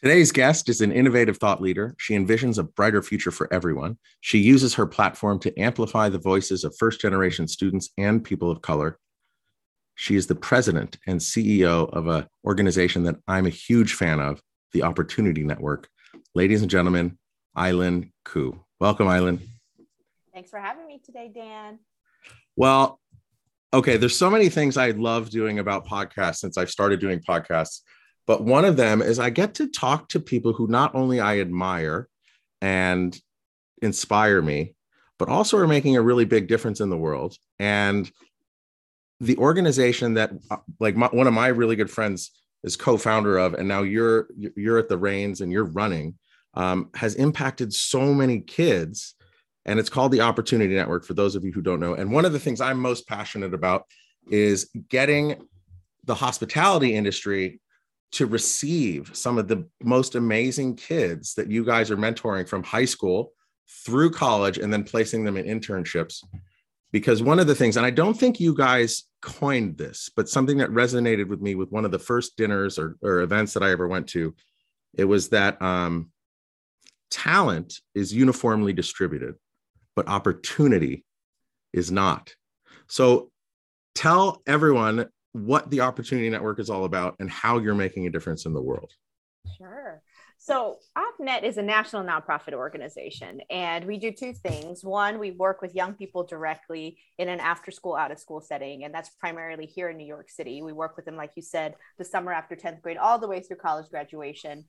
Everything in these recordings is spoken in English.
Today's guest is an innovative thought leader. She envisions a brighter future for everyone. She uses her platform to amplify the voices of first generation students and people of color. She is the president and CEO of an organization that I'm a huge fan of, the Opportunity Network. Ladies and gentlemen, Eileen Koo. Welcome, Eileen. Thanks for having me today, Dan. Well, okay, there's so many things I love doing about podcasts since I've started doing podcasts. But one of them is I get to talk to people who not only I admire and inspire me, but also are making a really big difference in the world. And the organization that, uh, like, my, one of my really good friends is co-founder of, and now you're you're at the reins and you're running, um, has impacted so many kids. And it's called the Opportunity Network for those of you who don't know. And one of the things I'm most passionate about is getting the hospitality industry to receive some of the most amazing kids that you guys are mentoring from high school through college and then placing them in internships. Because one of the things, and I don't think you guys coined this, but something that resonated with me with one of the first dinners or, or events that I ever went to, it was that um, talent is uniformly distributed, but opportunity is not. So tell everyone what the Opportunity Network is all about and how you're making a difference in the world. Sure. So, OpNet is a national nonprofit organization, and we do two things. One, we work with young people directly in an after school, out of school setting, and that's primarily here in New York City. We work with them, like you said, the summer after 10th grade, all the way through college graduation.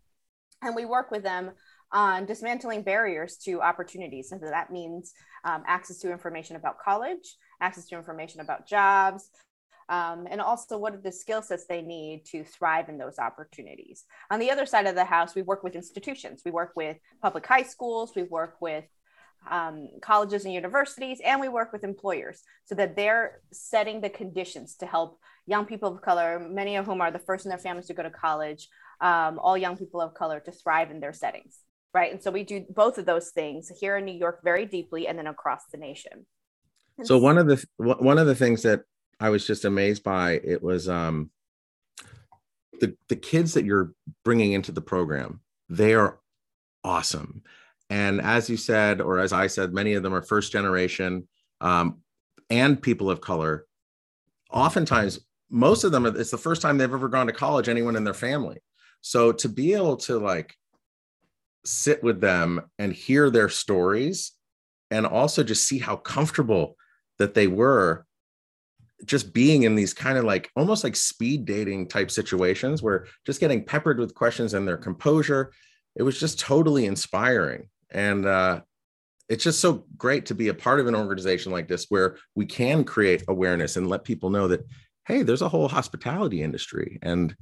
And we work with them on dismantling barriers to opportunities. And so that means um, access to information about college, access to information about jobs, um, and also what are the skill sets they need to thrive in those opportunities. On the other side of the house, we work with institutions. We work with public high schools. We work with um, colleges and universities, and we work with employers so that they're setting the conditions to help young people of color, many of whom are the first in their families to go to college, um, all young people of color to thrive in their settings. Right. And so we do both of those things here in New York very deeply and then across the nation. so one of the one of the things that I was just amazed by it was um, the the kids that you're bringing into the program. They are awesome, and as you said, or as I said, many of them are first generation um, and people of color. Oftentimes, most of them it's the first time they've ever gone to college. Anyone in their family, so to be able to like sit with them and hear their stories, and also just see how comfortable that they were just being in these kind of like almost like speed dating type situations where just getting peppered with questions and their composure it was just totally inspiring. And uh, it's just so great to be a part of an organization like this where we can create awareness and let people know that hey there's a whole hospitality industry and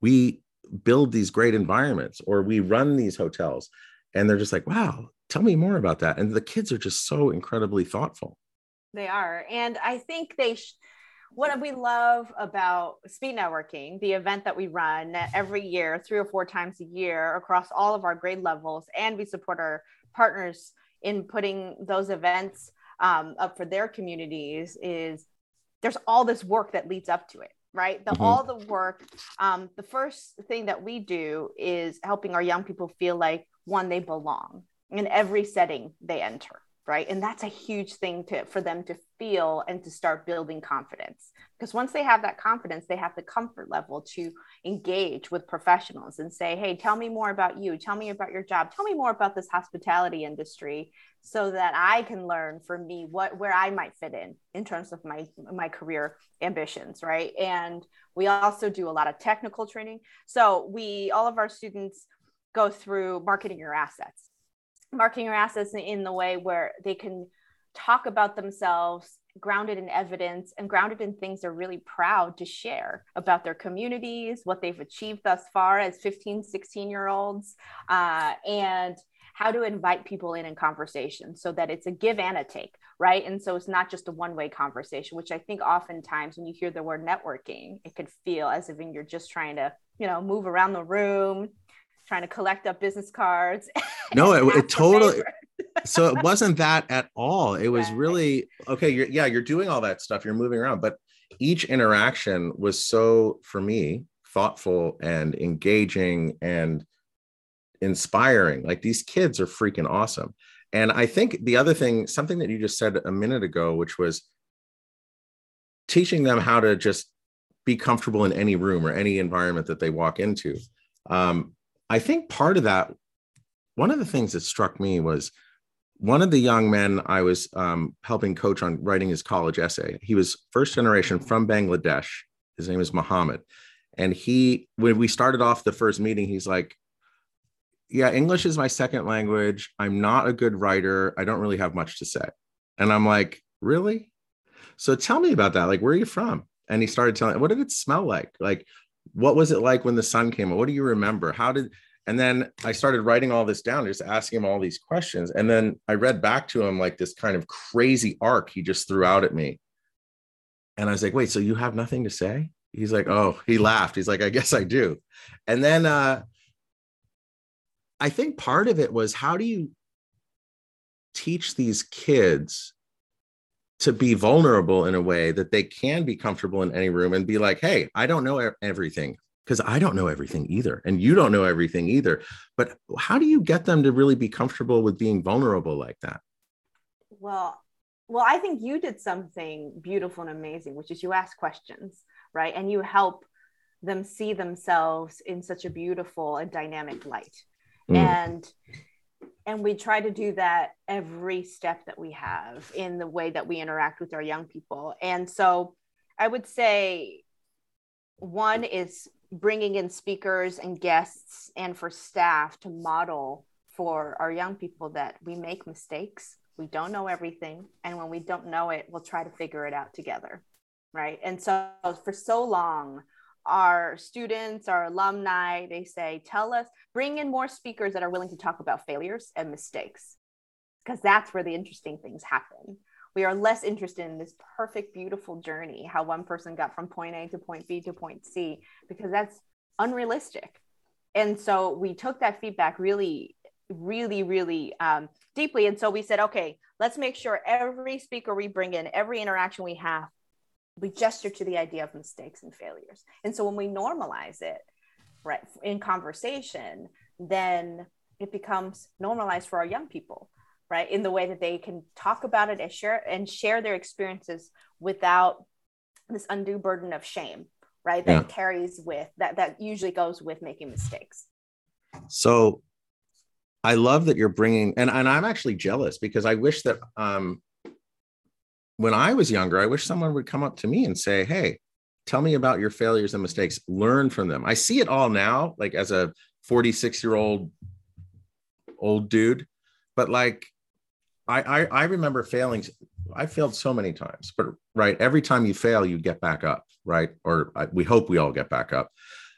we build these great environments or we run these hotels. And they're just like wow tell me more about that. And the kids are just so incredibly thoughtful they are. And i think they sh- what we love about speed networking, the event that we run every year, three or four times a year across all of our grade levels, and we support our partners in putting those events um, up for their communities, is there's all this work that leads up to it right? The mm-hmm. all the work um, the first thing that we do is helping our young people feel like one they belong in every setting they enter right? And that's a huge thing to for them to feel and to start building confidence. Because once they have that confidence they have the comfort level to engage with professionals and say hey tell me more about you. Tell me about your job. Tell me more about this hospitality industry so that i can learn for me what where i might fit in in terms of my my career ambitions right? And we also do a lot of technical training. So we all of our students go through marketing your assets marketing your assets in the way where they can talk about themselves grounded in evidence and grounded in things they're really proud to share about their communities what they've achieved thus far as 15 16 year olds uh, and how to invite people in in conversation so that it's a give and a take, right? And so it's not just a one way conversation, which I think oftentimes when you hear the word networking, it could feel as if you're just trying to, you know, move around the room, trying to collect up business cards. No, it, it totally. so it wasn't that at all. It was really okay. You're, yeah, you're doing all that stuff. You're moving around, but each interaction was so for me thoughtful and engaging and inspiring. Like these kids are freaking awesome. And I think the other thing, something that you just said a minute ago, which was teaching them how to just be comfortable in any room or any environment that they walk into. Um, I think part of that, one of the things that struck me was one of the young men I was um, helping coach on writing his college essay. He was first generation from Bangladesh. His name is Muhammad. And he, when we started off the first meeting, he's like, Yeah, English is my second language. I'm not a good writer. I don't really have much to say. And I'm like, Really? So tell me about that. Like, where are you from? And he started telling, What did it smell like? Like, what was it like when the sun came up? What do you remember? How did, and then I started writing all this down, just asking him all these questions. And then I read back to him like this kind of crazy arc he just threw out at me. And I was like, wait, so you have nothing to say? He's like, oh, he laughed. He's like, I guess I do. And then uh, I think part of it was how do you teach these kids to be vulnerable in a way that they can be comfortable in any room and be like, hey, I don't know everything because I don't know everything either. And you don't know everything either. But how do you get them to really be comfortable with being vulnerable like that? Well, well, I think you did something beautiful and amazing, which is you ask questions, right? And you help them see themselves in such a beautiful and dynamic light. Mm. And and we try to do that every step that we have in the way that we interact with our young people. And so I would say one is bringing in speakers and guests and for staff to model for our young people that we make mistakes we don't know everything and when we don't know it we'll try to figure it out together right and so for so long our students our alumni they say tell us bring in more speakers that are willing to talk about failures and mistakes because that's where the interesting things happen we are less interested in this perfect, beautiful journey, how one person got from point A to point B to point C, because that's unrealistic. And so we took that feedback really, really, really um, deeply. And so we said, okay, let's make sure every speaker we bring in, every interaction we have, we gesture to the idea of mistakes and failures. And so when we normalize it, right, in conversation, then it becomes normalized for our young people right in the way that they can talk about it and share and share their experiences without this undue burden of shame right that yeah. carries with that that usually goes with making mistakes so i love that you're bringing and, and i'm actually jealous because i wish that um when i was younger i wish someone would come up to me and say hey tell me about your failures and mistakes learn from them i see it all now like as a 46 year old old dude but like I, I, I remember failing. I failed so many times, but right, every time you fail, you get back up, right? Or I, we hope we all get back up.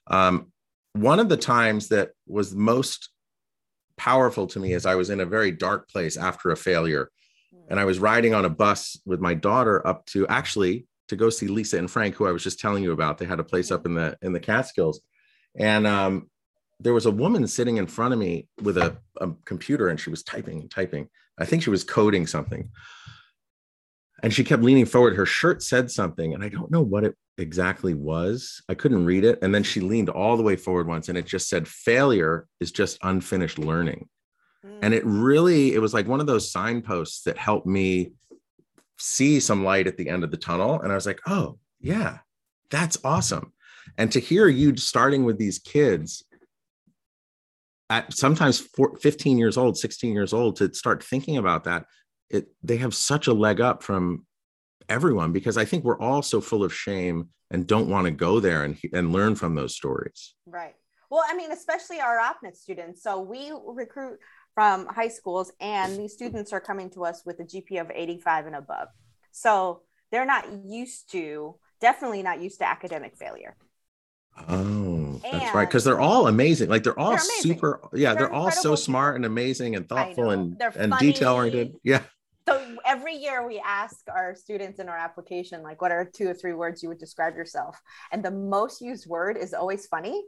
Um, one of the times that was most powerful to me is I was in a very dark place after a failure, and I was riding on a bus with my daughter up to actually to go see Lisa and Frank, who I was just telling you about. They had a place up in the in the Catskills, and um, there was a woman sitting in front of me with a, a computer, and she was typing and typing I think she was coding something. And she kept leaning forward. Her shirt said something, and I don't know what it exactly was. I couldn't read it. And then she leaned all the way forward once, and it just said, Failure is just unfinished learning. Mm. And it really, it was like one of those signposts that helped me see some light at the end of the tunnel. And I was like, Oh, yeah, that's awesome. And to hear you starting with these kids at sometimes four, 15 years old 16 years old to start thinking about that it they have such a leg up from everyone because i think we're all so full of shame and don't want to go there and, and learn from those stories right well i mean especially our opnet students so we recruit from high schools and these students are coming to us with a gpa of 85 and above so they're not used to definitely not used to academic failure oh That's right, because they're all amazing. Like they're all They're super. Yeah, they're, They're all so smart and amazing and thoughtful and They're and detail oriented. Yeah. So every year we ask our students in our application, like, what are two or three words you would describe yourself? And the most used word is always funny.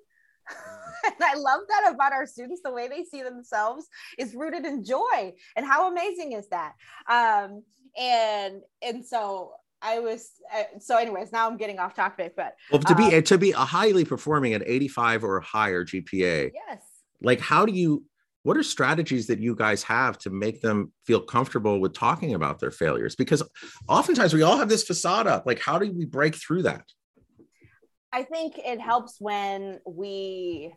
and I love that about our students. The way they see themselves is rooted in joy. And how amazing is that? Um, and and so I was uh, so anyways, now I'm getting off topic, but Well, to be Um, to be a highly performing at 85 or higher GPA, yes. like how do you what are strategies that you guys have to make them feel comfortable with talking about their failures because oftentimes we all have this facade up like how do we break through that I think it helps when we,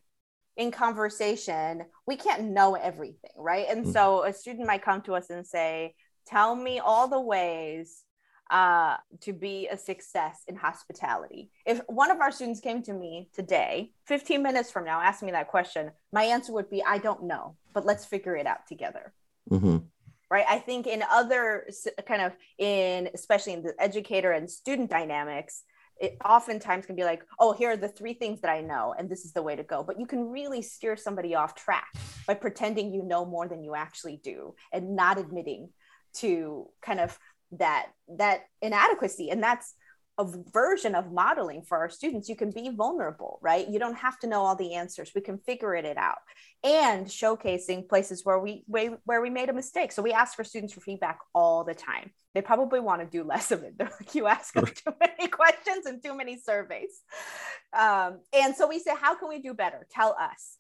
in conversation, we can't know everything, right? And Mhm. so a student might come to us and say, Tell me all the ways uh, to be a success in hospitality. If one of our students came to me today, 15 minutes from now, asked me that question, my answer would be, I don't know, but let's figure it out together Mhm. right i think in other kind of in especially in the educator and student dynamics it oftentimes can be like oh here are the three things that i know and this is the way to go. But you can really steer somebody off track by pretending you know more than you actually do and not admitting to kind of that that inadequacy. And that's a version of modeling for our students you can be vulnerable right? You don't have to know all the answers. We can figure it out. And showcasing places where we where, we made a mistake. So we ask for students for feedback all the time. They probably want to do less of it. They're like you ask us too many questions and too many surveys. Um, and so we say how can we do better? Tell us.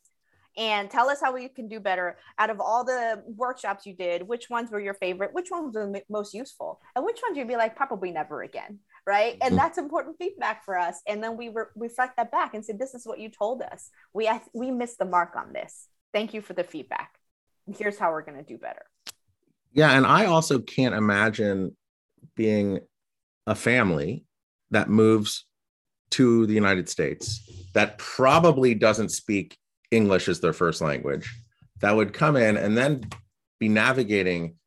And tell us how we can do better out of all the workshops you did. Which ones were your favorite? Which ones were the most useful? And which ones you'd be like probably never again right? And Mhm. that's important feedback for us. And then we re- reflect that back and say this is what you told us. We we missed the mark on this. Thank you for the feedback. Here's how we're going to do better. Yeah and i also can't imagine being a family that moves to the united states that probably doesn't speak english as their first language that would come in and then be navigating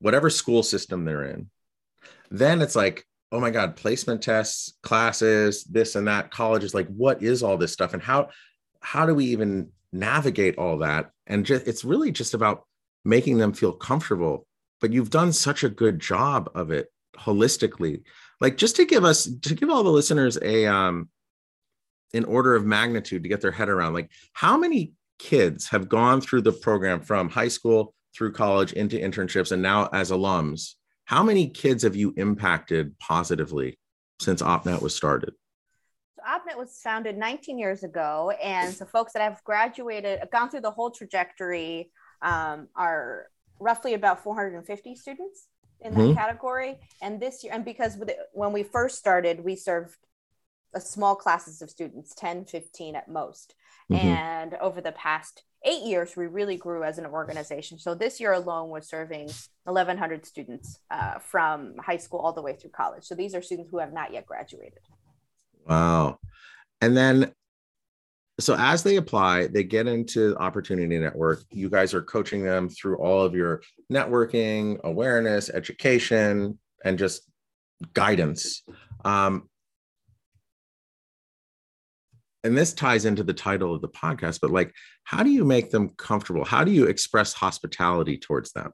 whatever school system they're in. Then it's like oh my god placement tests classes this and that colleges like what is all this stuff? And how how do we even navigate all that? And just it's really just about making them feel comfortable but you've done such a good job of it holistically. Like just to give us to give all the listeners a um an order of magnitude to get their head around like how many kids have gone through the program from high school through college into internships and now as alums how many kids have you impacted positively since opnet was started So OpNet was founded 19 years ago, and so folks that have graduated, gone through the whole trajectory, um, are roughly about 450 students in that Mhm. category. And this year, and because with it- when we first started, we served a small classes of students, 10, 15 at most. Mhm. And over the past eight years, we really grew as an organization. So this year alone, we're serving 1,100 students uh, from high school all the way through college. So these are students who have not yet graduated. Wow. And then, so as they apply, they get into Opportunity Network. You guys are coaching them through all of your networking, awareness, education, and just guidance. Um, and this ties into the title of the podcast, but like, how do you make them comfortable? How do you express hospitality towards them?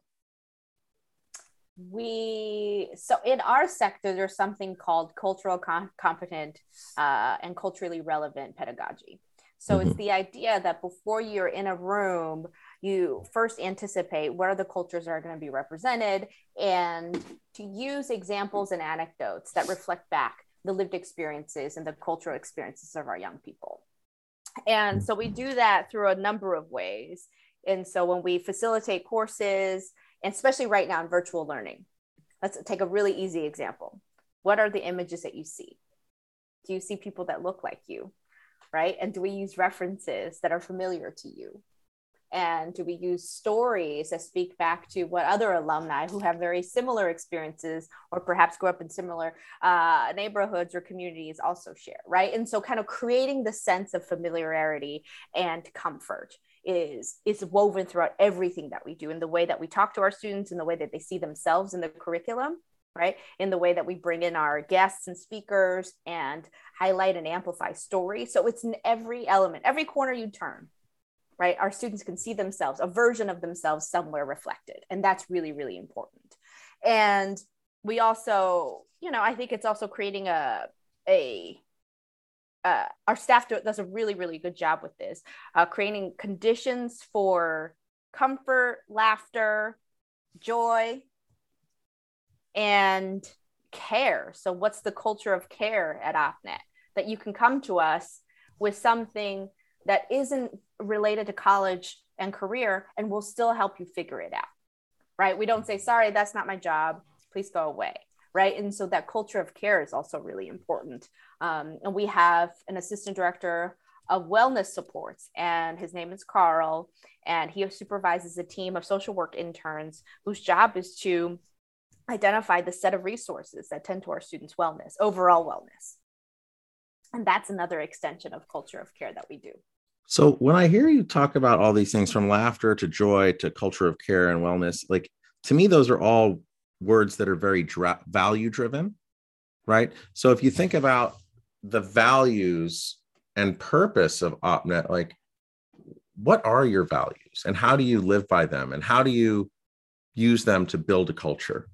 we so in our sector there's something called cultural com- competent uh, and culturally relevant pedagogy so it's Mhm. the idea that before you're in a room you first anticipate what are the cultures that are going to be represented and to use examples and anecdotes that reflect back the lived experiences and the cultural experiences of our young people and mm. so we do that through a number of ways and so when we facilitate courses and especially right now in virtual learning. Let's take a really easy example. What are the images that you see? Do you see people that look like you? Right? And do we use references that are familiar to you? And do we use stories that speak back to what other alumni who have very similar experiences or perhaps grew up in similar uh, neighborhoods or communities also share? Right. And so, kind of creating the sense of familiarity and comfort is is woven throughout everything that we do in the way that we talk to our students in the way that they see themselves in the curriculum right? In the way that we bring in our guests and speakers and highlight and amplify stories. So it's in every element, every corner you turn, right? Our students can see themselves, a version of themselves somewhere reflected. And that's really, really important. And we also, you know, I think it's also creating a, a, uh, our staff do, does a really, really good job with this, uh, creating conditions for comfort, laughter, joy, and care. So, what's the culture of care at OpNet? That you can come to us with something that isn't related to college and career, and we'll still help you figure it out. Right? We don't say, sorry, that's not my job. Please go away. Right. And so that culture of care is also really important. Um, and we have an assistant director of wellness supports, and his name is Carl. And he supervises a team of social work interns whose job is to identify the set of resources that tend to our students' wellness, overall wellness. And that's another extension of culture of care that we do. So when I hear you talk about all these things from laughter to joy to culture of care and wellness, like to me, those are all words that are very dra- value driven, right? So if you think about the values and purpose of OpNet, like what are your values and how do you live by them and how do you use them to build a culture?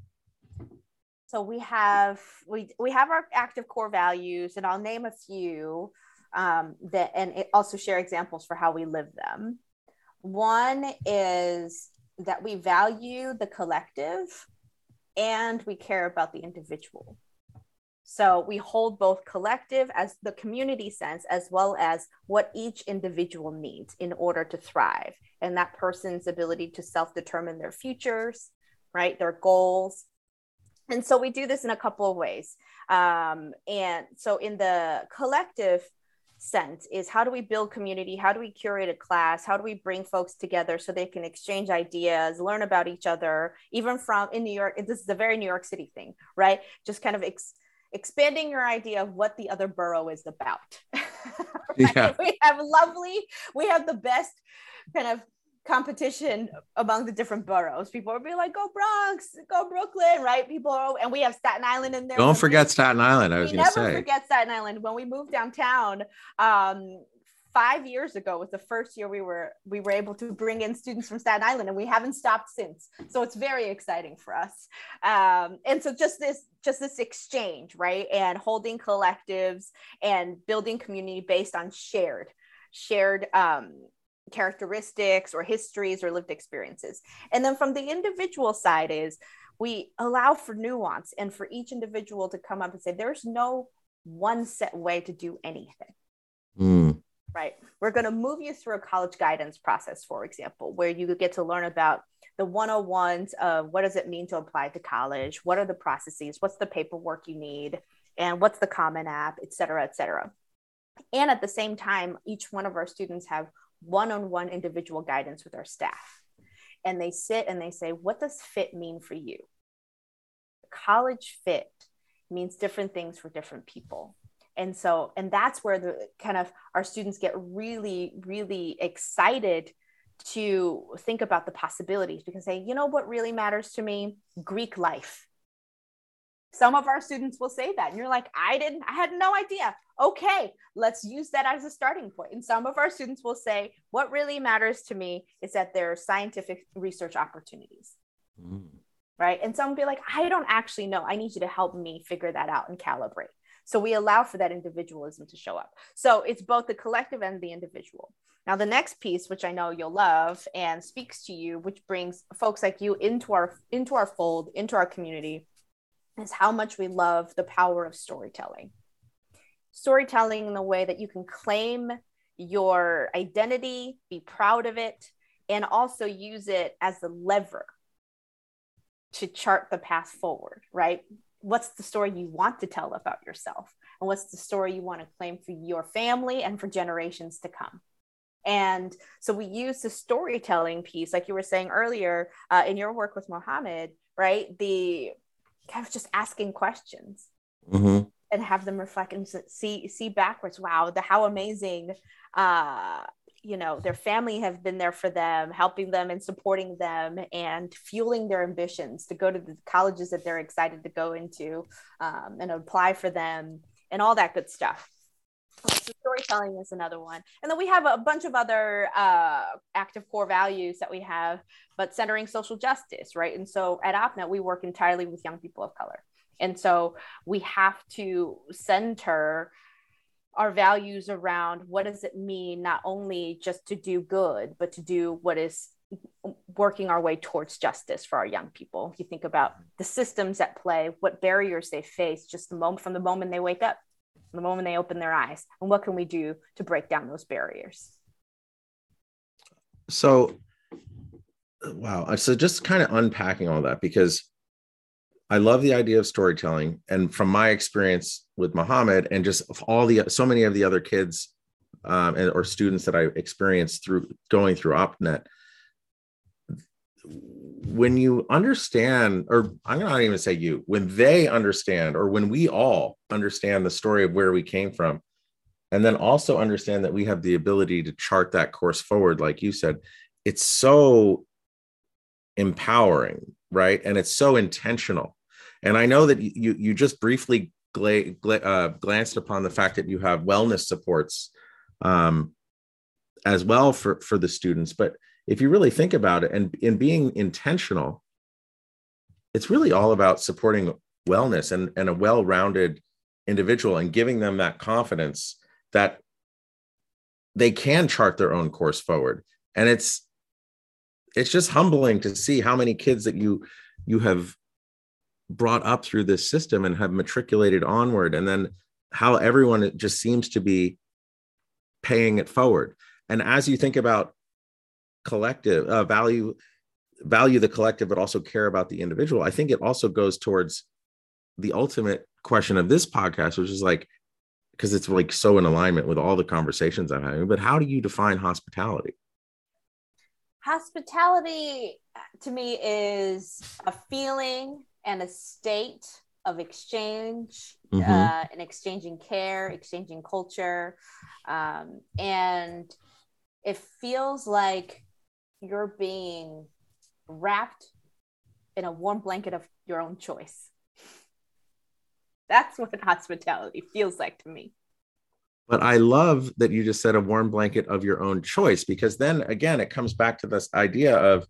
So we have we we have our active core values, and I'll name a few um, that, and also share examples for how we live them. One is that we value the collective, and we care about the individual. So we hold both collective as the community sense, as well as what each individual needs in order to thrive, and that person's ability to self determine their futures, right, their goals, and so we do this in a couple of ways. Um, and so in the collective sense is how do we build community? How do we curate a class? How do we bring folks together so they can exchange ideas, learn about each other, even from in New York? This is a very New York City thing, right? Just kind of ex- expanding your idea of what the other borough is about. right? Yeah. We have lovely, we have the best kind of competition among the different boroughs. People would be like, "Go Bronx, go Brooklyn," right? People are, and we have Staten Island in there. Don't forget Staten Island. I was going to say. Never forget Staten Island. When we moved downtown, um, five years ago was the first year we were we were able to bring in students from Staten Island, and we haven't stopped since. So it's very exciting for us. Um, and so just this just this exchange, right, and holding collectives and building community based on shared shared um, characteristics or histories or lived experiences. And then from the individual side is we allow for nuance and for each individual to come up and say, there's no one set way to do anything. Mm. Right. We're going to move you through a college guidance process, for example, where you get to learn about the 101s of what does it mean to apply to college? What are the processes? What's the paperwork you need? And what's the Common App, et cetera, et cetera. And at the same time, each one of our students have one on one individual guidance with our staff. And they sit and they say, What does fit mean for you? College fit means different things for different people. And so, and that's where the kind of our students get really, really excited to think about the possibilities because they, you know, what really matters to me? Greek life some of our students will say that and you're like i didn't i had no idea. Okay let's use that as a starting point. And some of our students will say what really matters to me is that there are scientific research opportunities. Mm. right? And some will be like i don't actually know. I need you to help me figure that out and calibrate. So we allow for that individualism to show up. So it's both the collective and the individual. Now the next piece which i know you'll love and speaks to you which brings folks like you into our into our fold into our community is how much we love the power of storytelling. Storytelling in the way that you can claim your identity, be proud of it, and also use it as the lever to chart the path forward, right? What's the story you want to tell about yourself? And what's the story you want to claim for your family and for generations to come? And so we use the storytelling piece, like you were saying earlier uh, in your work with Mohammed, right? The kind of just asking questions mm-hmm. and have them reflect and see see backwards wow the how amazing uh you know their family have been there for them helping them and supporting them and fueling their ambitions to go to the colleges that they're excited to go into um, and apply for them and all that good stuff so storytelling is another one. And then we have a bunch of other uh, active core values that we have but centering social justice right? And so at opnet we work entirely with young people of color. And so we have to center our values around what does it mean not only just to do good but to do what is working our way towards justice for our young people. You think about the systems at play what barriers they face just the moment from the moment they wake up the moment they open their eyes and what can we do to break down those barriers so wow so just kind of unpacking all that because I love the idea of storytelling. And from my experience with Muhammad and just all the so many of the other kids um, and, or students that I experienced through going through OpNet, when you understand, or I'm not even say you, when they understand, or when we all understand the story of where we came from, and then also understand that we have the ability to chart that course forward, like you said, it's so empowering, right? And it's so intentional and I know that you you just briefly gla- gla- uh, glanced upon the fact that you have wellness supports um, as well for for the students. But if you really think about it, and in being intentional, it's really all about supporting wellness and, and a well-rounded individual and giving them that confidence that they can chart their own course forward. And it's it's just humbling to see how many kids that you you have brought up through this system and have matriculated onward and then how everyone just seems to be paying it forward. And as you think about collective uh, value value the collective but also care about the individual i think it also goes towards the ultimate question of this podcast which is like because it's like so in alignment with all the conversations i'm having but how do you define hospitality hospitality to me is a feeling and a state of exchange mm-hmm. uh, and exchanging care, exchanging culture. Um, and it feels like you're being wrapped in a warm blanket of your own choice. That's what hospitality feels like to me. But I love that you just said a warm blanket of your own choice because then again, it comes back to this idea of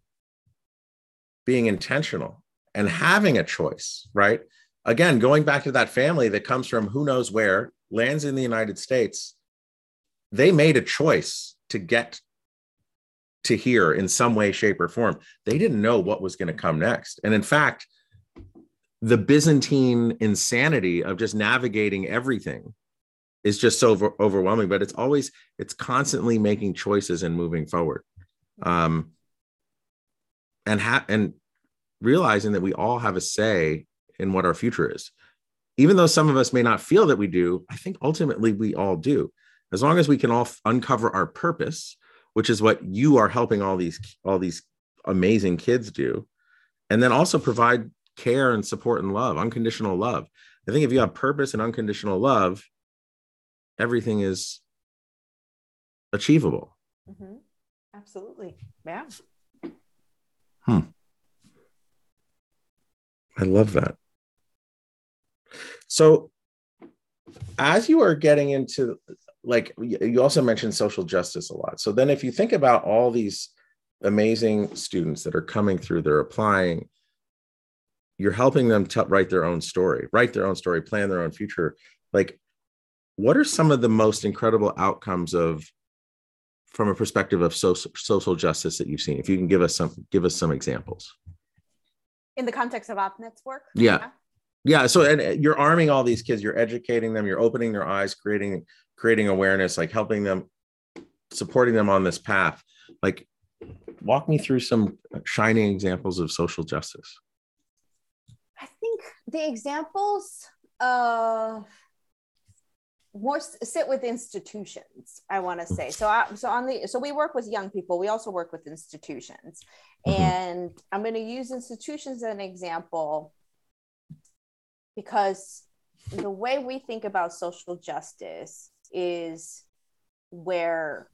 being intentional and having a choice, right? Again, going back to that family that comes from who knows where, lands in the United States, they made a choice to get to here in some way, shape, or form. They didn't know what was going to come next. And in fact, the Byzantine insanity of just navigating everything is just so over- overwhelming, but it's always, it's constantly making choices and moving forward. Um, and ha- and realizing that we all have a say in what our future is. Even though some of us may not feel that we do, I think ultimately we all do. As long as we can all f- uncover our purpose, which is what you are helping all these all these amazing kids do, and then also provide care and support and love, unconditional love. I think if you have purpose and unconditional love, everything is achievable. Mm-hmm. Absolutely. Yeah. Hmm. I love that. So, as you are getting into, like, you also mentioned social justice a lot. So, then if you think about all these amazing students that are coming through, they're applying, you're helping them write their own story, write their own story, plan their own future. Like, what are some of the most incredible outcomes of from a perspective of social social justice that you've seen if you can give us some give us some examples in the context of opnet's work yeah. yeah yeah so and uh, you're arming all these kids you're educating them you're opening their eyes creating creating awareness like helping them supporting them on this path. Like walk me through some shining examples of social justice. I think the examples uh more sit with institutions i want to say. So I, so on the so we work with young people we also work with institutions. Mm-hmm. and i'm going to use institutions as an example because the way we think about social justice is where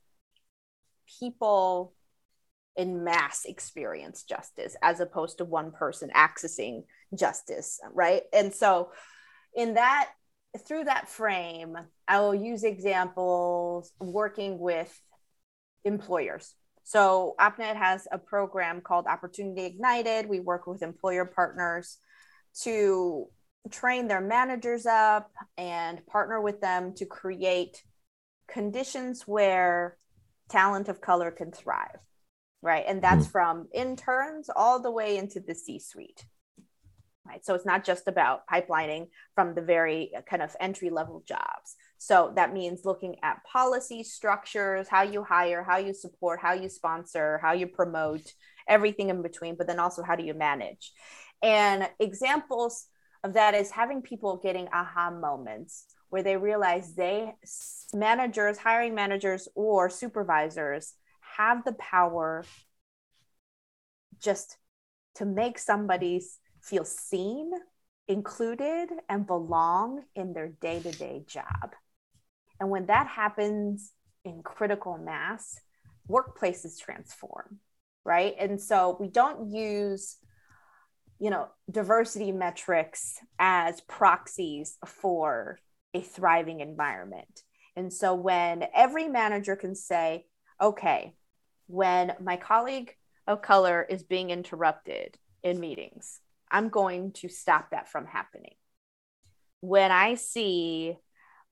people in mass experience justice as opposed to one person accessing justice, right? And so, in that, through that frame, I will use examples working with employers. So, OpNet has a program called Opportunity Ignited. We work with employer partners to train their managers up and partner with them to create conditions where talent of color can thrive right? And that's mm-hmm. from interns all the way into the c suite right? So it's not just about pipelining from the very kind of entry level jobs. So that means looking at policy structures how you hire how you support how you sponsor how you promote everything in between but then also how do you manage? And examples of that is having people getting aha moments where they realize they managers hiring managers or supervisors have the power just to make somebody feel seen included and belong in their day-to-day job. And when that happens in critical mass workplaces transform right? And so we don't use you know diversity metrics as proxies for a thriving environment. And so when every manager can say okay when my colleague of color is being interrupted in meetings i'm going to stop that from happening. When i see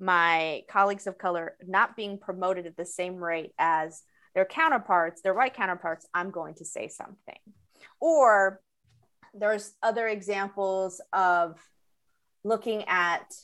my colleagues of color not being promoted at the same rate as their counterparts their white counterparts i'm going to say something. Or there's other examples of looking at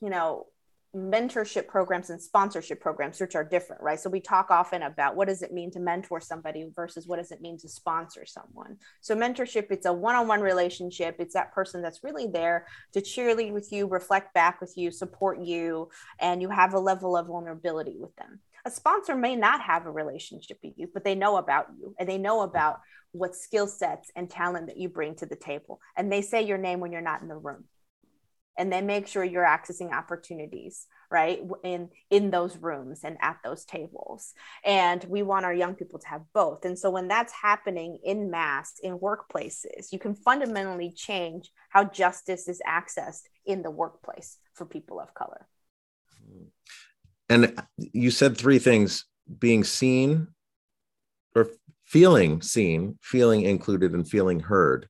you know mentorship programs and sponsorship programs which are different right? So we talk often about what does it mean to mentor somebody versus what does it mean to sponsor someone. So mentorship it's a one-on-one relationship. It's that person that's really there to cheerlead with you reflect back with you support you and you have a level of vulnerability with them. A sponsor may not have a relationship with you but they know about you and they know about what skill sets and talent that you bring to the table. And they say your name when you're not in the room. And they make sure you're accessing opportunities, right? In in those rooms and at those tables. And we want our young people to have both. And so when that's happening in mass in workplaces, you can fundamentally change how justice is accessed in the workplace for people of color. Hmm. And uh, you said three things being seen feeling seen, feeling included, and feeling heard.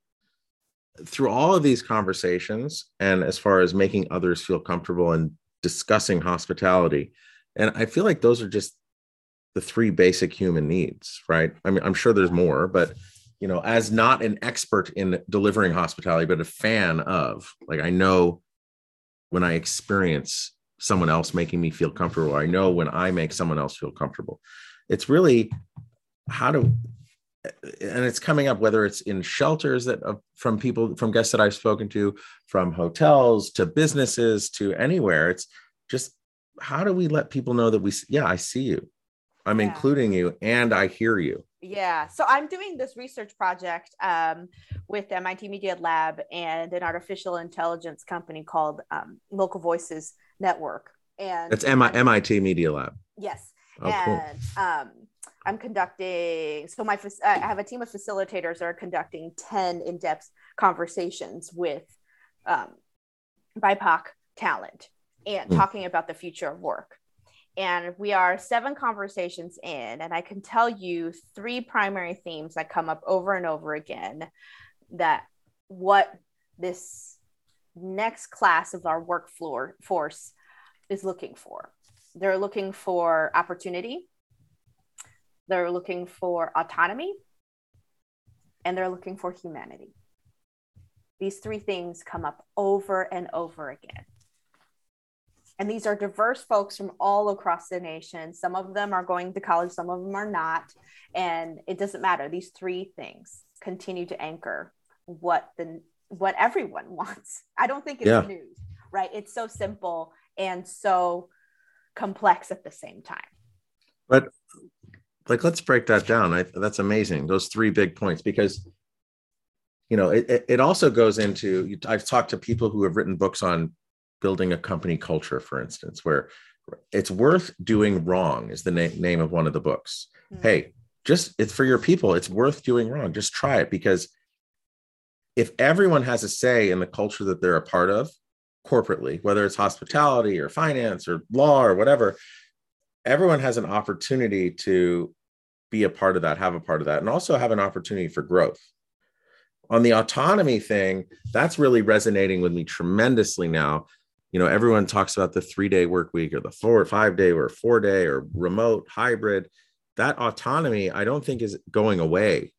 Through all of these conversations, and as far as making others feel comfortable and discussing hospitality, and I feel like those are just the three basic human needs, right? I mean, I'm sure there's more, but you know, as not an expert in delivering hospitality, but a fan of, like, I know when I experience someone else making me feel comfortable, I know when I make someone else feel comfortable. It's really how do and it's coming up whether it's in shelters that uh, from people from guests that I've spoken to, from hotels to businesses to anywhere. It's just how do we let people know that we yeah I see you, I'm yeah. including you, and I hear you. Yeah, so I'm doing this research project um, with MIT Media Lab and an artificial intelligence company called um, Local Voices Network, and it's MIT Media Lab. Yes, oh, and cool. um, I'm conducting, so my, I have a team of facilitators that are conducting 10 in depth conversations with um, BIPOC talent and mm. talking about the future of work. And we are seven conversations in, and I can tell you three primary themes that come up over and over again that what this next class of our work floor force is looking for. They're looking for opportunity, they're looking for autonomy and they're looking for humanity. These three things come up over and over again. And these are diverse folks from all across the nation. Some of them are going to college, some of them are not. And it doesn't matter. These three things continue to anchor what the what everyone wants. I don't think it's yeah. news, right? It's so simple and so complex at the same time. But like let's break that down I, that's amazing those three big points because you know it, it also goes into i've talked to people who have written books on building a company culture for instance where it's worth doing wrong is the na- name of one of the books Mhm. hey just it's for your people it's worth doing wrong just try it because if everyone has a say in the culture that they're a part of corporately whether it's hospitality or finance or law or whatever everyone has an opportunity to be a part of that have a part of that and also have an opportunity for growth. On the autonomy thing that's really resonating with me tremendously now. You know everyone talks about the three day work week or the four or five day or four day or remote hybrid. That autonomy i don't think is going away.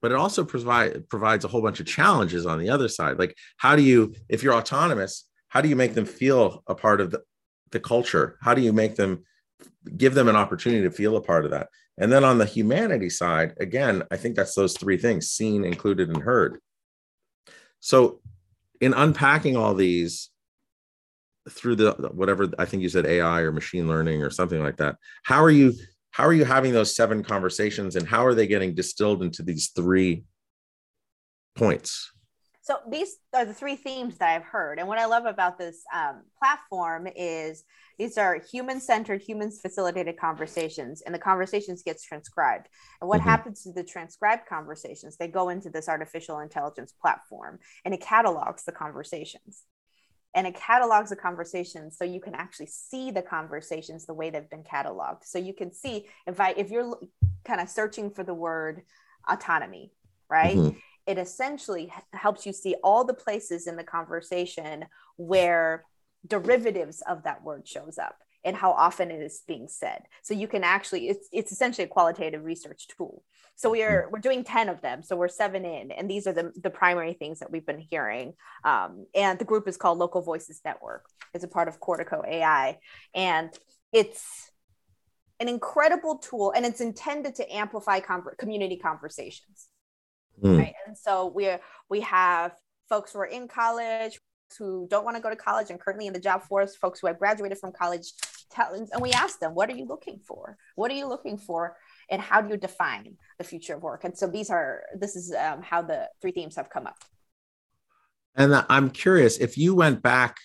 But it also provide, provides a whole bunch of challenges on the other side. Like how do you if you're autonomous how do you make them feel a part of the, the culture? How do you make them give them an opportunity to feel a part of that and then on the humanity side again i think that's those three things seen included and heard. So in unpacking all these through the whatever i think you said ai or machine learning or something like that how are you how are you having those seven conversations and how are they getting distilled into these three points So these are the three themes that I've heard. And what I love about this um, platform is these are human centered, humans facilitated conversations, and the conversations gets transcribed. And what Mhm. happens to the transcribed conversations? They go into this artificial intelligence platform and it catalogs the conversations. And it catalogs the conversations so you can actually see the conversations the way they've been cataloged. So you can see if I if you're kind of searching for the word autonomy, right? Mhm. It essentially helps you see all the places in the conversation where derivatives of that word shows up and how often it is being said. So you can actually it's it's essentially a qualitative research tool. So we're we're doing 10 of them. So we're seven in and these are the, the primary things that we've been hearing. Um, and the group is called local voices network. It's a part of cortico ai and it's an incredible tool and it's intended to amplify conver- community conversations Mm. right and so we're we have folks who are in college who don't want to go to college and currently in the job force folks who have graduated from college and we ask them what are you looking for? What are you looking for? And how do you define the future of work? And so these are this is um, how the three themes have come up. And i'm curious if you went back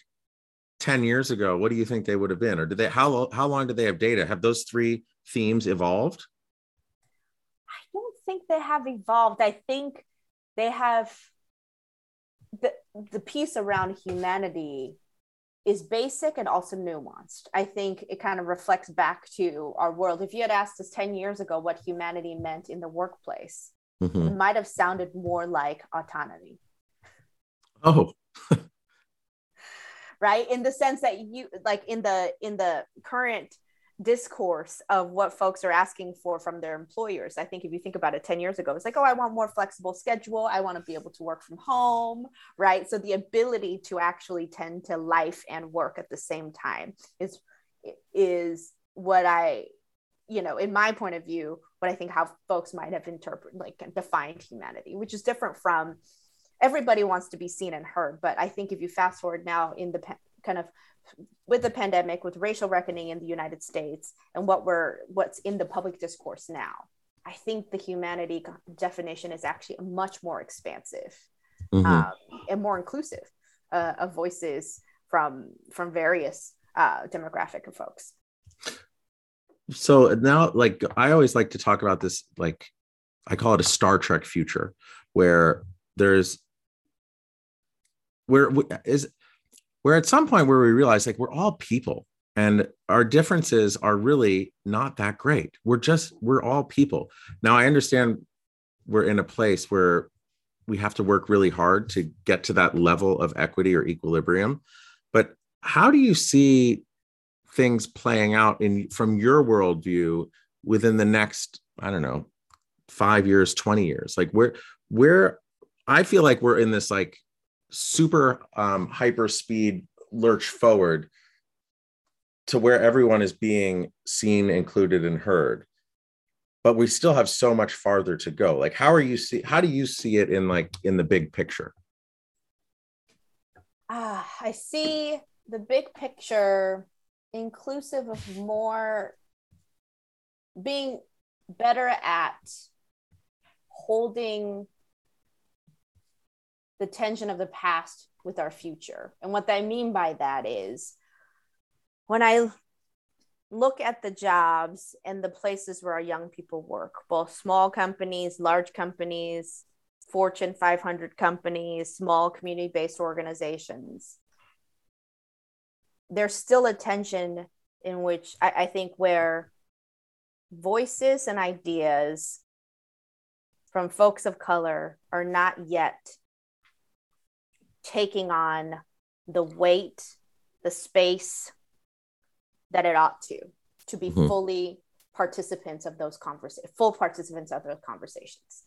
10 years ago what do you think they would have been? Or did they how, how long did they have data? Have those three themes evolved think they have evolved. I think they have the the piece around humanity is basic and also nuanced. I think it kind of reflects back to our world. If you had asked us 10 years ago what humanity meant in the workplace, Mhm. it might have sounded more like autonomy, oh right? In the sense that you like in the in the current discourse of what folks are asking for from their employers. I think if you think about it 10 years ago, it's like, oh, I want more flexible schedule. I want to be able to work from home, right? So the ability to actually tend to life and work at the same time is is what I, you know, in my point of view, what I think how folks might have interpreted like defined humanity, which is different from everybody wants to be seen and heard. But I think if you fast forward now in the kind of with the pandemic, with racial reckoning in the United States, and what we're what's in the public discourse now, I think the humanity definition is actually much more expansive Mhm. um, and more inclusive uh, of voices from from various uh, demographic of folks. so now like i always like to talk about this like i call it a star trek future where there's where is where at some point where we realize like we're all people and our differences are really not that great. We're just we're all people. Now i understand we're in a place where we have to work really hard to get to that level of equity or equilibrium but how do you see things playing out in from your worldview within the next i don't know five years 20 years? Like where where i feel like we're in this like super um, hyper speed lurch forward to where everyone is being seen included and heard. But we still have so much farther to go. Like how are you see how do you see it in like in the big picture? Ah, I see the big picture inclusive of more being better at holding the tension of the past with our future. And what I mean by that is when I look at the jobs and the places where our young people work, both small companies, large companies, Fortune 500 companies, small community based organizations, there's still a tension in which I, I, think where voices and ideas from folks of color are not yet taking on the weight, the space that it ought to, to be mm-hmm. fully participants of those conversations, full participants of those conversations.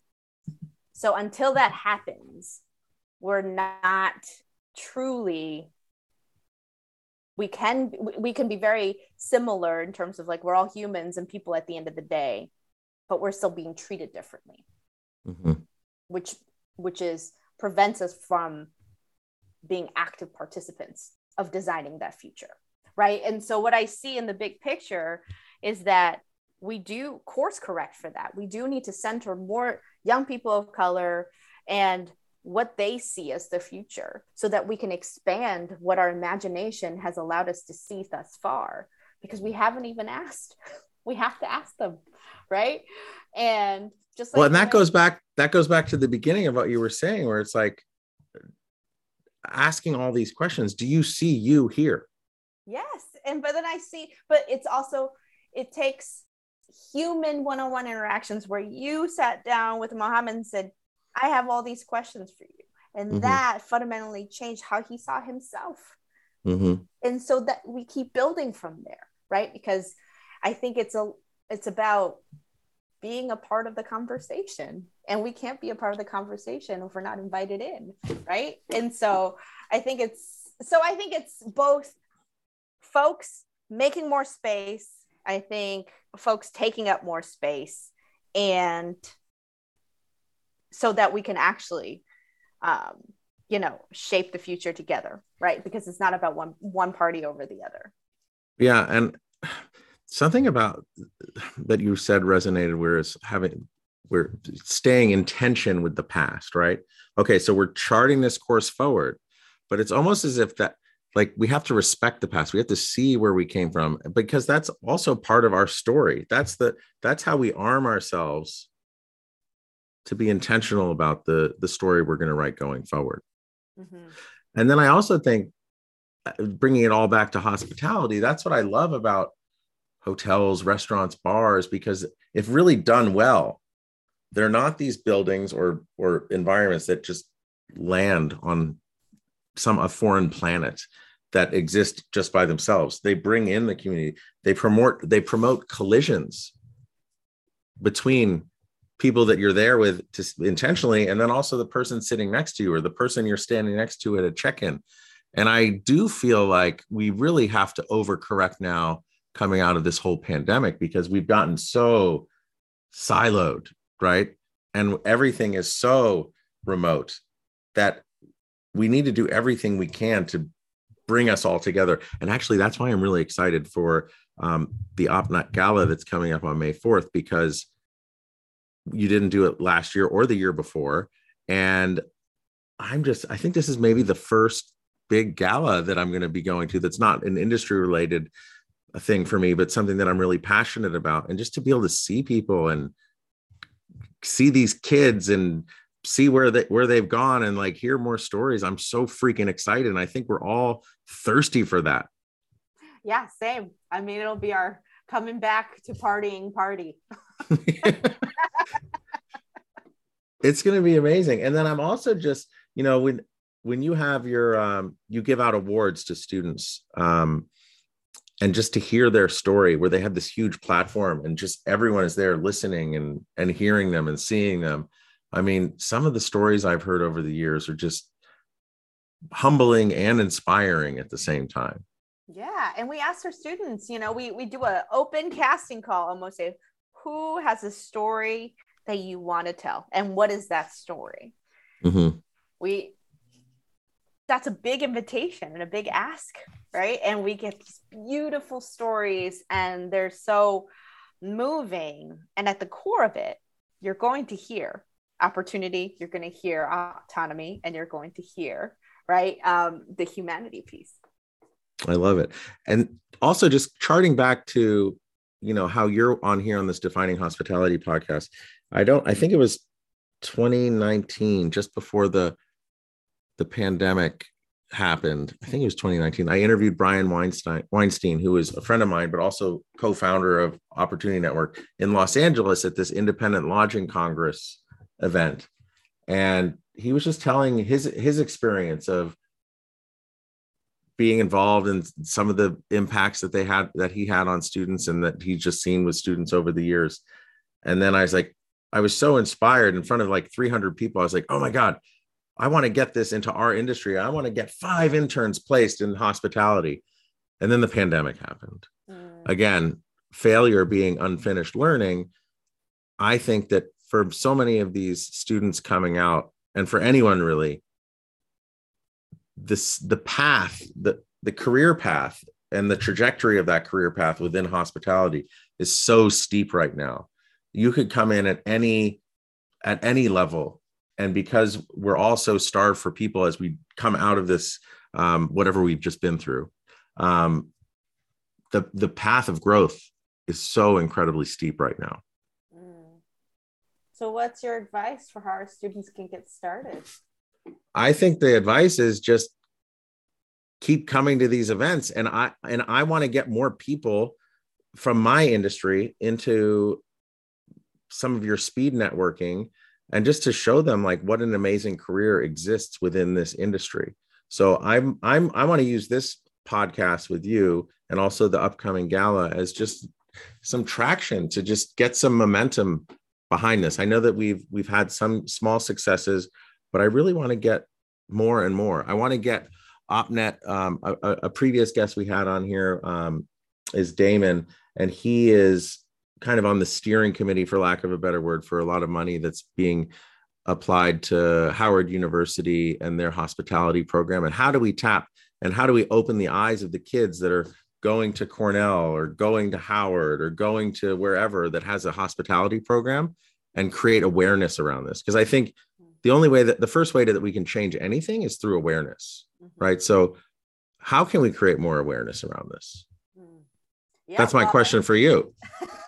So until that happens, we're not truly we can we can be very similar in terms of like we're all humans and people at the end of the day but we're still being treated differently mm-hmm. which which is prevents us from being active participants of designing that future right? And so what i see in the big picture is that we do course correct for that. We do need to center more young people of color and what they see as the future so that we can expand what our imagination has allowed us to see thus far because we haven't even asked. We have to ask them right? And just like well and that goes back that goes back to the beginning of what you were saying where it's like asking all these questions do you see you here yes and but then i see but it's also it takes human one-on-one interactions where you sat down with Muhammad and said I have all these questions for you. And mm-hmm. that fundamentally changed how he saw himself. Mm-hmm. And so that we keep building from there, right? Because I think it's a it's about being a part of the conversation. And we can't be a part of the conversation if we're not invited in, right? And so I think it's so I think it's both folks making more space, I think folks taking up more space and so that we can actually um, you know shape the future together right because it's not about one one party over the other yeah and something about that you said resonated where it's having we're staying in tension with the past right? Okay so we're charting this course forward but it's almost as if that like we have to respect the past. We have to see where we came from because that's also part of our story. That's the that's how we arm ourselves to be intentional about the the story we're going to write going forward. Mm-hmm. and then i also think uh, bringing it all back to hospitality that's what i love about hotels restaurants bars because if really done well they're not these buildings or or environments that just land on some a foreign planet that exist just by themselves. They bring in the community. They promote they promote collisions between people that you're there with to, intentionally and then also the person sitting next to you or the person you're standing next to at a check-in. And i do feel like we really have to overcorrect now coming out of this whole pandemic because we've gotten so siloed right and everything is so remote that we need to do everything we can to bring us all together and actually that's why i'm really excited for um, the opnet gala that's coming up on may 4th because you didn't do it last year or the year before. And I'm just, I think this is maybe the first big gala that I'm going to be going to that's not an industry related thing for me, but something that I'm really passionate about. And just to be able to see people and see these kids and see where they where they've gone and like hear more stories. I'm so freaking excited. And I think we're all thirsty for that. Yeah, same. I mean, it'll be our coming back to partying party. it's going to be amazing. And then I'm also just, you know, when when you have your um, you give out awards to students um, and just to hear their story where they have this huge platform and just everyone is there listening and and hearing them and seeing them. I mean some of the stories i've heard over the years are just humbling and inspiring at the same time. Yeah and we ask our students you know we we do a open casting call almost say who has a story that you want to tell? And what is that story? Mm-hmm. we that's a big invitation and a big ask right and we get these beautiful stories and they're so moving and at the core of it you're going to hear opportunity you're going to hear autonomy and you're going to hear right um, the humanity piece I love it. And also just charting back to, you know, how you're on here on this defining hospitality podcast. I don't, I think it was 2019, just before the the pandemic happened. I think it was 2019. I interviewed Brian Weinstein, Weinstein, who is a friend of mine, but also co-founder of Opportunity Network in Los Angeles at this Independent Lodging Congress event. And he was just telling his his experience of being involved in some of the impacts that they had that he had on students and that he's just seen with students over the years. And then I was like, I was so inspired in front of like 300 people. I was like, oh my God, I want to get this into our industry. I want to get five interns placed in hospitality. And then the pandemic happened. Mm. Again, failure being unfinished learning. I think that for so many of these students coming out, and for anyone really, this the path, the the career path and the trajectory of that career path within hospitality is so steep right now. You could come in at any at any level and because we're all so starved for people as we come out of this um, whatever we've just been through um, the the path of growth is so incredibly steep right now. Mm. so what's your advice for how our students can get started? I think the advice is just keep coming to these events. And i and i want to get more people from my industry into some of your speed networking and just to show them like what an amazing career exists within this industry. So i'm i'm i want to use this podcast with you and also the upcoming gala as just some traction to just get some momentum behind this. I know that we've we've had some small successes but i really want to get more and more. I want to get opnet um, a, a, previous guest we had on here um, is damon and he is kind of on the steering committee, for lack of a better word, for a lot of money that's being applied to Howard University and their hospitality program. And how do we tap and how do we open the eyes of the kids that are going to Cornell or going to Howard or going to wherever that has a hospitality program and create awareness around this? Because I think the only way that the first way that we can change anything is through awareness, mm-hmm. right? So, how can we create more awareness around this? Mm. Yeah, That's my well, question for you.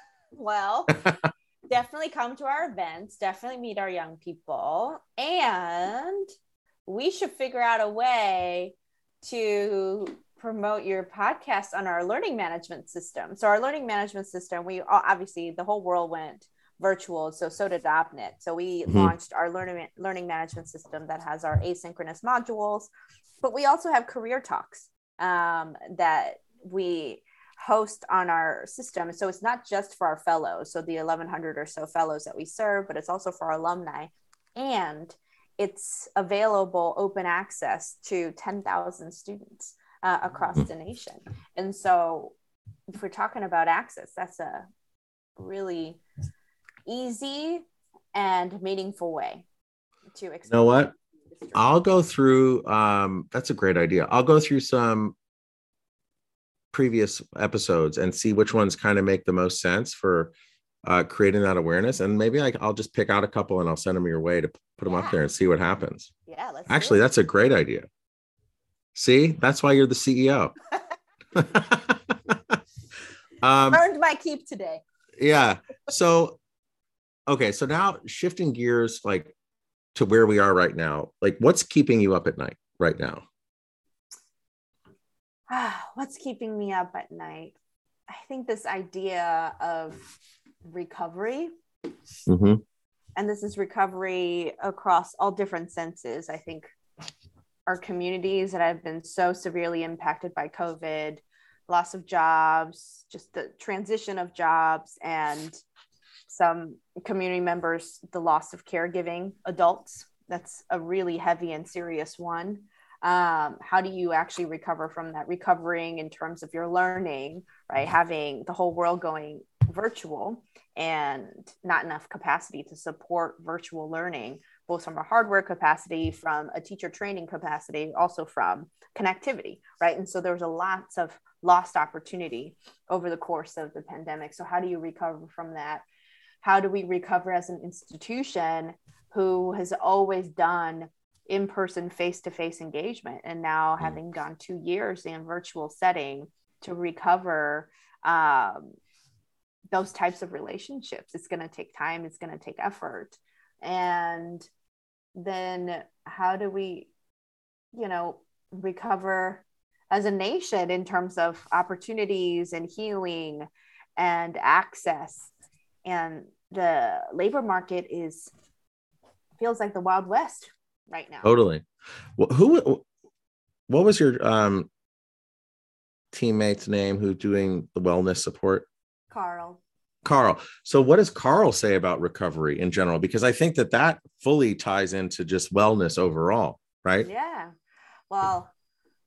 well, definitely come to our events, definitely meet our young people, and we should figure out a way to promote your podcast on our learning management system. So our learning management system, we obviously the whole world went virtual, so so did OpNet. So we mm-hmm. launched our learning learning management system that has our asynchronous modules, but we also have career talks um, that we host on our system. So it's not just for our fellows, so the 1100 or so fellows that we serve, but it's also for our alumni. And it's available open access to 10,000 students uh, across the nation. And so if we're talking about access, that's a really easy and meaningful way to You know what? I'll go through um, that's a great idea. I'll go through some previous episodes and see which ones kind of make the most sense for uh, creating that awareness. And maybe I, will just pick out a couple and I'll send them your way to put them yeah. up there and see what happens. Yeah. Actually, that's a great idea. See, that's why you're the CEO. um, Earned my keep today. yeah. So, okay. So now shifting gears, like to where we are right now, like what's keeping you up at night right now? what's keeping me up at night? I think this idea of recovery. Mm-hmm. And this is recovery across all different senses. I think our communities that have been so severely impacted by COVID, loss of jobs, just the transition of jobs, and some community members, the loss of caregiving adults. That's a really heavy and serious one um, how do you actually recover from that recovering in terms of your learning right? Having the whole world going virtual and not enough capacity to support virtual learning both from a hardware capacity from a teacher training capacity also from connectivity right? And so there's a lots of lost opportunity over the course of the pandemic. So how do you recover from that? How do we recover as an institution who has always done in-person face-to-face engagement. And now mm. having gone two years in virtual setting to recover um, those types of relationships it's going to take time it's going to take effort. And then how do we you know recover as a nation in terms of opportunities and healing and access? And the labor market is feels like the wild west right now. Totally. Well, who what was your um teammate's name who's doing the wellness support? Carl. Carl. So what does carl say about recovery in general? Because i think that that fully ties into just wellness overall right? Yeah. Well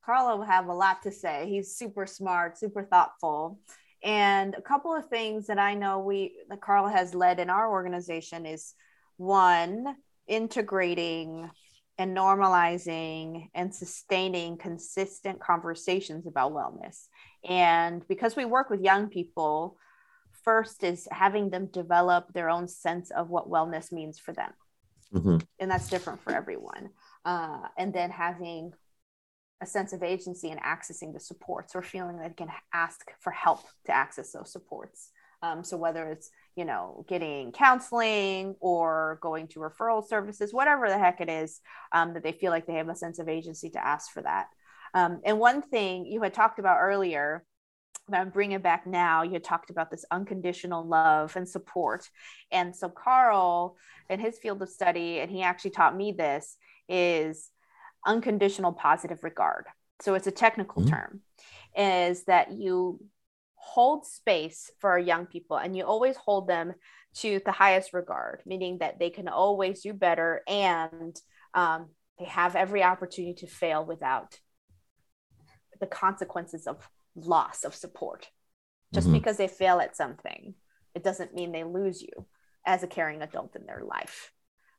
carl will have a lot to say. He's super smart super thoughtful. And a couple of things that I know we that Carl has led in our organization is one, integrating and normalizing and sustaining consistent conversations about wellness. And because we work with young people, first is having them develop their own sense of what wellness means for them. Mm-hmm. And that's different for everyone. Uh, and then having a sense of agency and accessing the supports or feeling that they can ask for help to access those supports. Um, so whether it's you know getting counseling or going to referral services, whatever the heck it is, um, that they feel like they have a sense of agency to ask for that. Um, and one thing you had talked about earlier that I'm bringing back now, you had talked about this unconditional love and support. And so Carl, in his field of study, and he actually taught me this, is unconditional positive regard. So it's a technical mm-hmm. term, is that you hold space for our young people and you always hold them to the highest regard, meaning that they can always do better and um, they have every opportunity to fail without the consequences of loss of support. Just mm-hmm. because they fail at something, it doesn't mean they lose you as a caring adult in their life.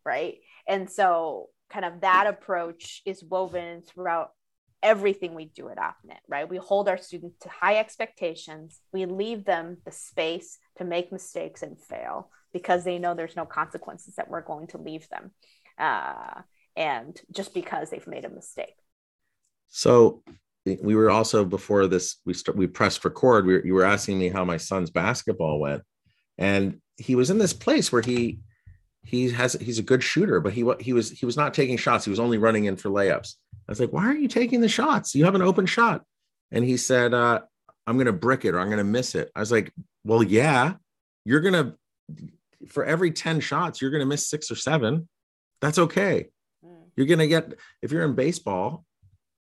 Right. And so kind of that approach is woven throughout everything we do at OpNet, right? We hold our students to high expectations. We leave them the space to make mistakes and fail because they know there's no consequences that we're going to leave them. Uh, and just because they've made a mistake. So we were also before this, we start, we pressed record. We were, you were asking me how my son's basketball went, and he was in this place where he he has he's a good shooter, but he he was he was not taking shots. He was only running in for layups. I was like, why are you taking the shots? You have an open shot. And he said, uh, I'm gonna brick it or I'm gonna miss it. I was like, well, yeah, you're gonna for every 10 shots, you're gonna miss six or seven. That's okay. Mm. You're gonna get if you're in baseball,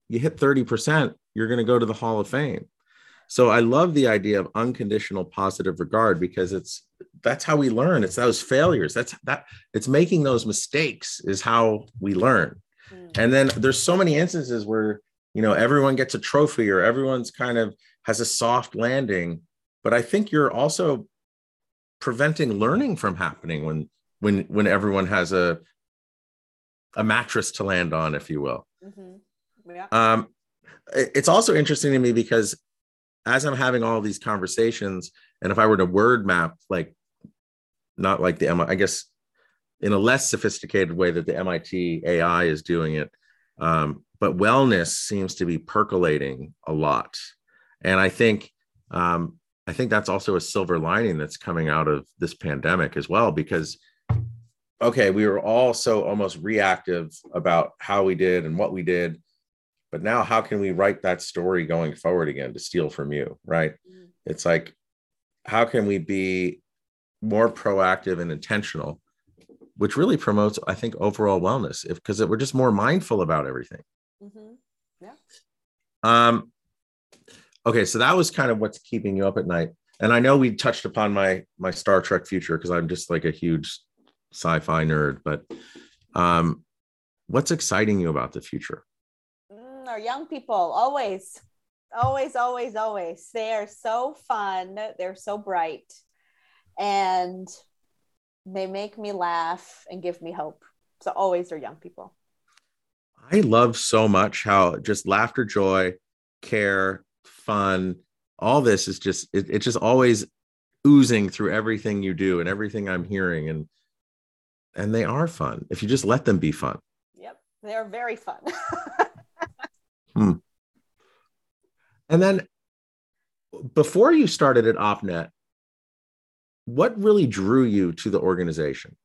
you hit 30%, you're gonna go to the Hall of Fame. So I love the idea of unconditional positive regard because it's that's how we learn. It's those failures. That's that it's making those mistakes is how we learn. Mm. And then there's so many instances where you know everyone gets a trophy or everyone's kind of has a soft landing, but I think you're also preventing learning from happening when when when everyone has a a mattress to land on, if you will. Mm-hmm. Yeah. Um, it's also interesting to me because as I'm having all these conversations, and if I were to word map, like not like the I guess in a less sophisticated way that the MIT AI is doing it, um, but wellness seems to be percolating a lot, and I think um, I think that's also a silver lining that's coming out of this pandemic as well, because okay, we were all so almost reactive about how we did and what we did but now how can we write that story going forward again to steal from you right? Mm-hmm. it's like how can we be more proactive and intentional which really promotes i think overall wellness if because we're just more mindful about everything. Mm-hmm. yeah. Um okay so that was kind of what's keeping you up at night and i know we touched upon my my star trek future because i'm just like a huge sci-fi nerd but um what's exciting you about the future? Our young people always always always always. They are so fun. They're so bright. And they make me laugh and give me hope so always they're young people i love so much how just laughter joy care fun all this is just it, it's just always oozing through everything you do and everything i'm hearing and and they are fun if you just let them be fun yep They're very fun. hmm. And then before you started at OpNet, what really drew you to the organization?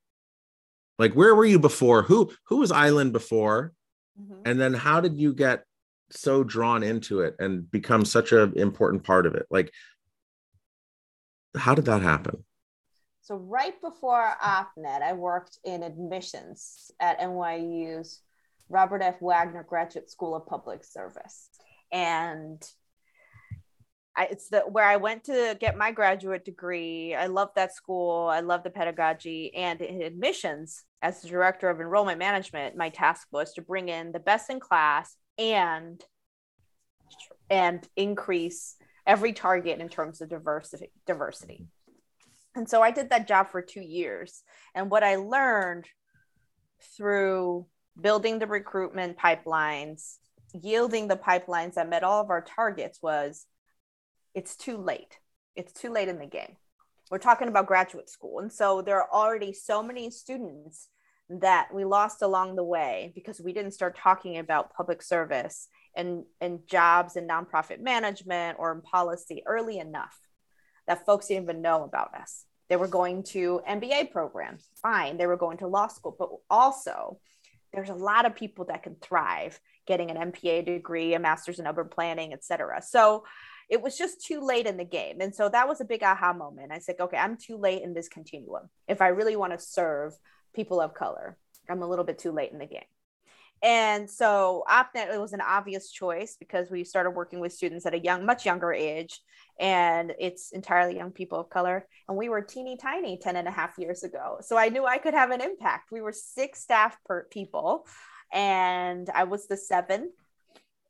Like where were you before? Who who was Island before? Mm-hmm. And then how did you get so drawn into it and become such an important part of it? Like how did that happen? So right before OpNet, I worked in admissions at NYU's Robert F. Wagner Graduate School of Public Service. And I, it's the where I went to get my graduate degree. I love that school. I love the pedagogy and in admissions as the director of enrollment management. My task was to bring in the best in class and and increase every target in terms of diversity diversity. And so I did that job for 2 years. And what I learned through building the recruitment pipelines, yielding the pipelines that met all of our targets was it's too late. It's too late in the game. We're talking about graduate school. And so there are already so many students that we lost along the way because we didn't start talking about public service and, and jobs and nonprofit management or in policy early enough that folks didn't even know about us. They were going to MBA programs, fine. They were going to law school, but also there's a lot of people that can thrive getting an MPA degree, a master's in urban planning, et cetera. So it was just too late in the game. And so that was a big aha moment. I said, okay, I'm too late in this continuum. If I really want to serve people of color, I'm a little bit too late in the game. And so OpNet it was an obvious choice because we started working with students at a young, much younger age, and it's entirely young people of color. And we were teeny tiny 10 and a half years ago. So I knew I could have an impact. We were six staff per people, and I was the seventh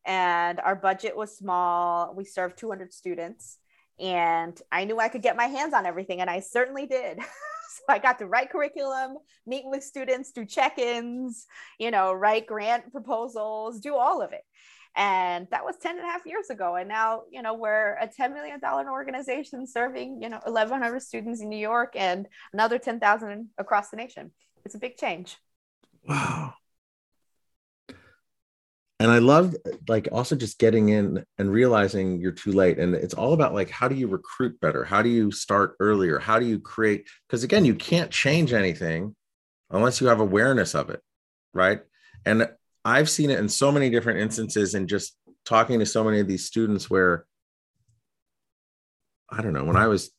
and our budget was small. We served 200 students, and I knew I could get my hands on everything, and I certainly did. so I got to write curriculum, meet with students, do check ins, you know, write grant proposals, do all of it. And that was 10 and a half years ago. And now, you know, we're a $10 million organization serving, you know, 1,100 students in New York and another 10,000 across the nation. It's a big change. Wow and i love like also just getting in and realizing you're too late and it's all about like how do you recruit better? How do you start earlier? How do you create because again you can't change anything unless you have awareness of it right? And i've seen it in so many different instances and just talking to so many of these students where i don't know when i was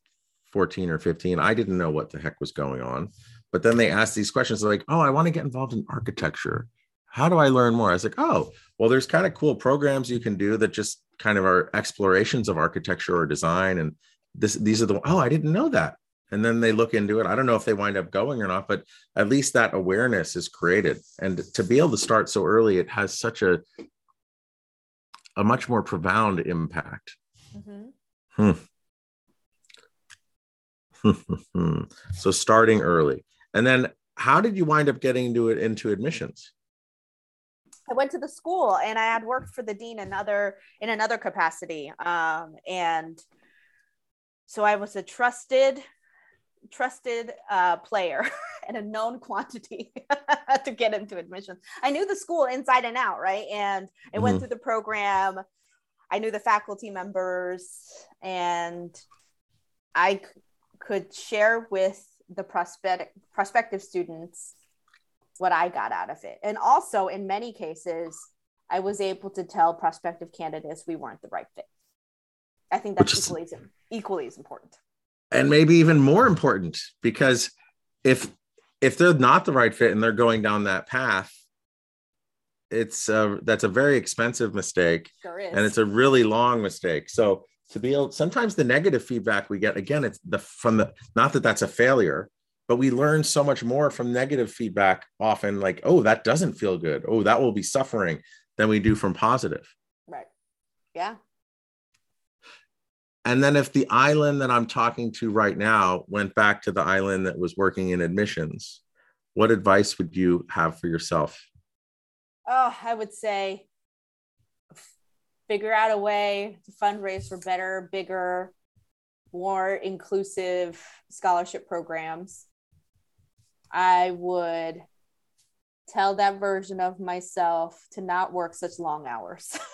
14 or 15 i didn't know what the heck was going on. But then they ask these questions like oh i want to get involved in architecture. How do I learn more? I was like, oh, well, there's kind of cool programs you can do that just kind of are explorations of architecture or design. And this, these are the, oh, I didn't know that. And then they look into it. I don't know if they wind up going or not, but at least that awareness is created. And to be able to start so early, it has such a, a much more profound impact. Mm-hmm. Hmm. so starting early. And then how did you wind up getting into it into admissions? I went to the school and I had worked for the dean another in another capacity. Um, and so I was a trusted, trusted uh, player and a known quantity to get into admissions. I knew the school inside and out, right? And I mm-hmm. went through the program. I knew the faculty members, and I c- could share with the prospective prospective students what I got out of it. And also, in many cases, I was able to tell prospective candidates we weren't the right fit. I think that's is, equally, as, equally as important. And maybe even more important because if if they're not the right fit and they're going down that path, it's uh, that's a very expensive mistake, sure and it's a really long mistake. So to be able, sometimes the negative feedback we get again, it's the from the not that that's a failure, but we learn so much more from negative feedback often like oh that doesn't feel good. Oh that will be suffering than we do from positive. Right. Yeah. And then if the island that i'm talking to right now went back to the island that was working in admissions what advice would you have for yourself? Oh i would say figure out a way to fundraise for better bigger more inclusive scholarship programs I would tell that version of myself to not work such long hours.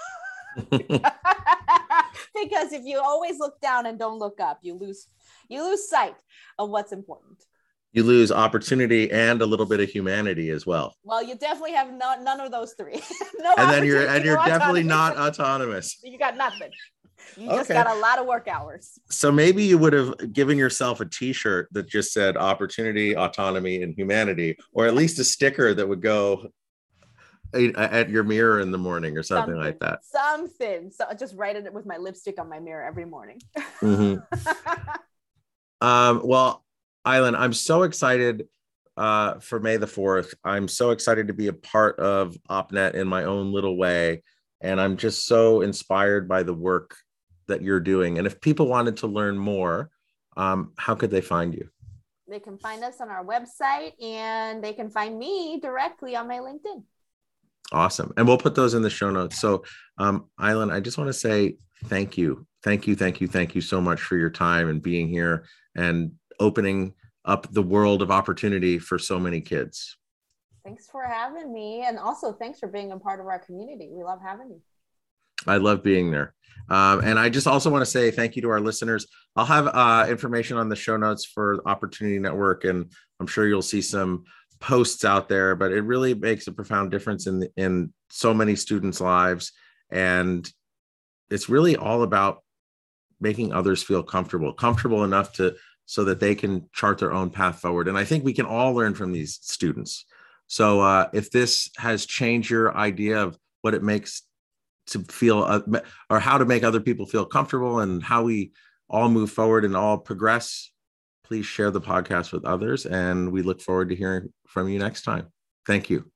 because if you always look down and don't look up, you lose you lose sight of what's important. You lose opportunity and a little bit of humanity as well. Well, you definitely have no, none of those three. no and then you're and you're definitely autonomy. not autonomous. You got nothing. You just got a lot of work hours. So maybe you would have given yourself a t-shirt that just said opportunity, autonomy, and humanity, or at least a sticker that would go at your mirror in the morning or something, like that. Something. So I just write it with my lipstick on my mirror every morning. Mhm. Um, well, Island, I'm so excited uh, for May the 4th. I'm so excited to be a part of OpNet in my own little way. And I'm just so inspired by the work that you're doing. And if people wanted to learn more, um, how could they find you? they can find us on our website and they can find me directly on my LinkedIn. Awesome. And we'll put those in the show notes. So, um, Island, I just want to say thank you. Thank you. Thank you. Thank you so much for your time and being here and opening up the world of opportunity for so many kids. Thanks for having me. And also, thanks for being a part of our community. We love having you. I love being there. Um, and I just also want to say thank you to our listeners. I'll have uh, information on the show notes for Opportunity Network, and I'm sure you'll see some posts out there. But it really makes a profound difference in in so many students' lives, and it's really all about making others feel comfortable, comfortable enough to so that they can chart their own path forward. And I think we can all learn from these students. So uh, if this has changed your idea of what it makes to feel uh, or how to make other people feel comfortable and how we all move forward and all progress, please share the podcast with others. And we look forward to hearing from you next time. Thank you.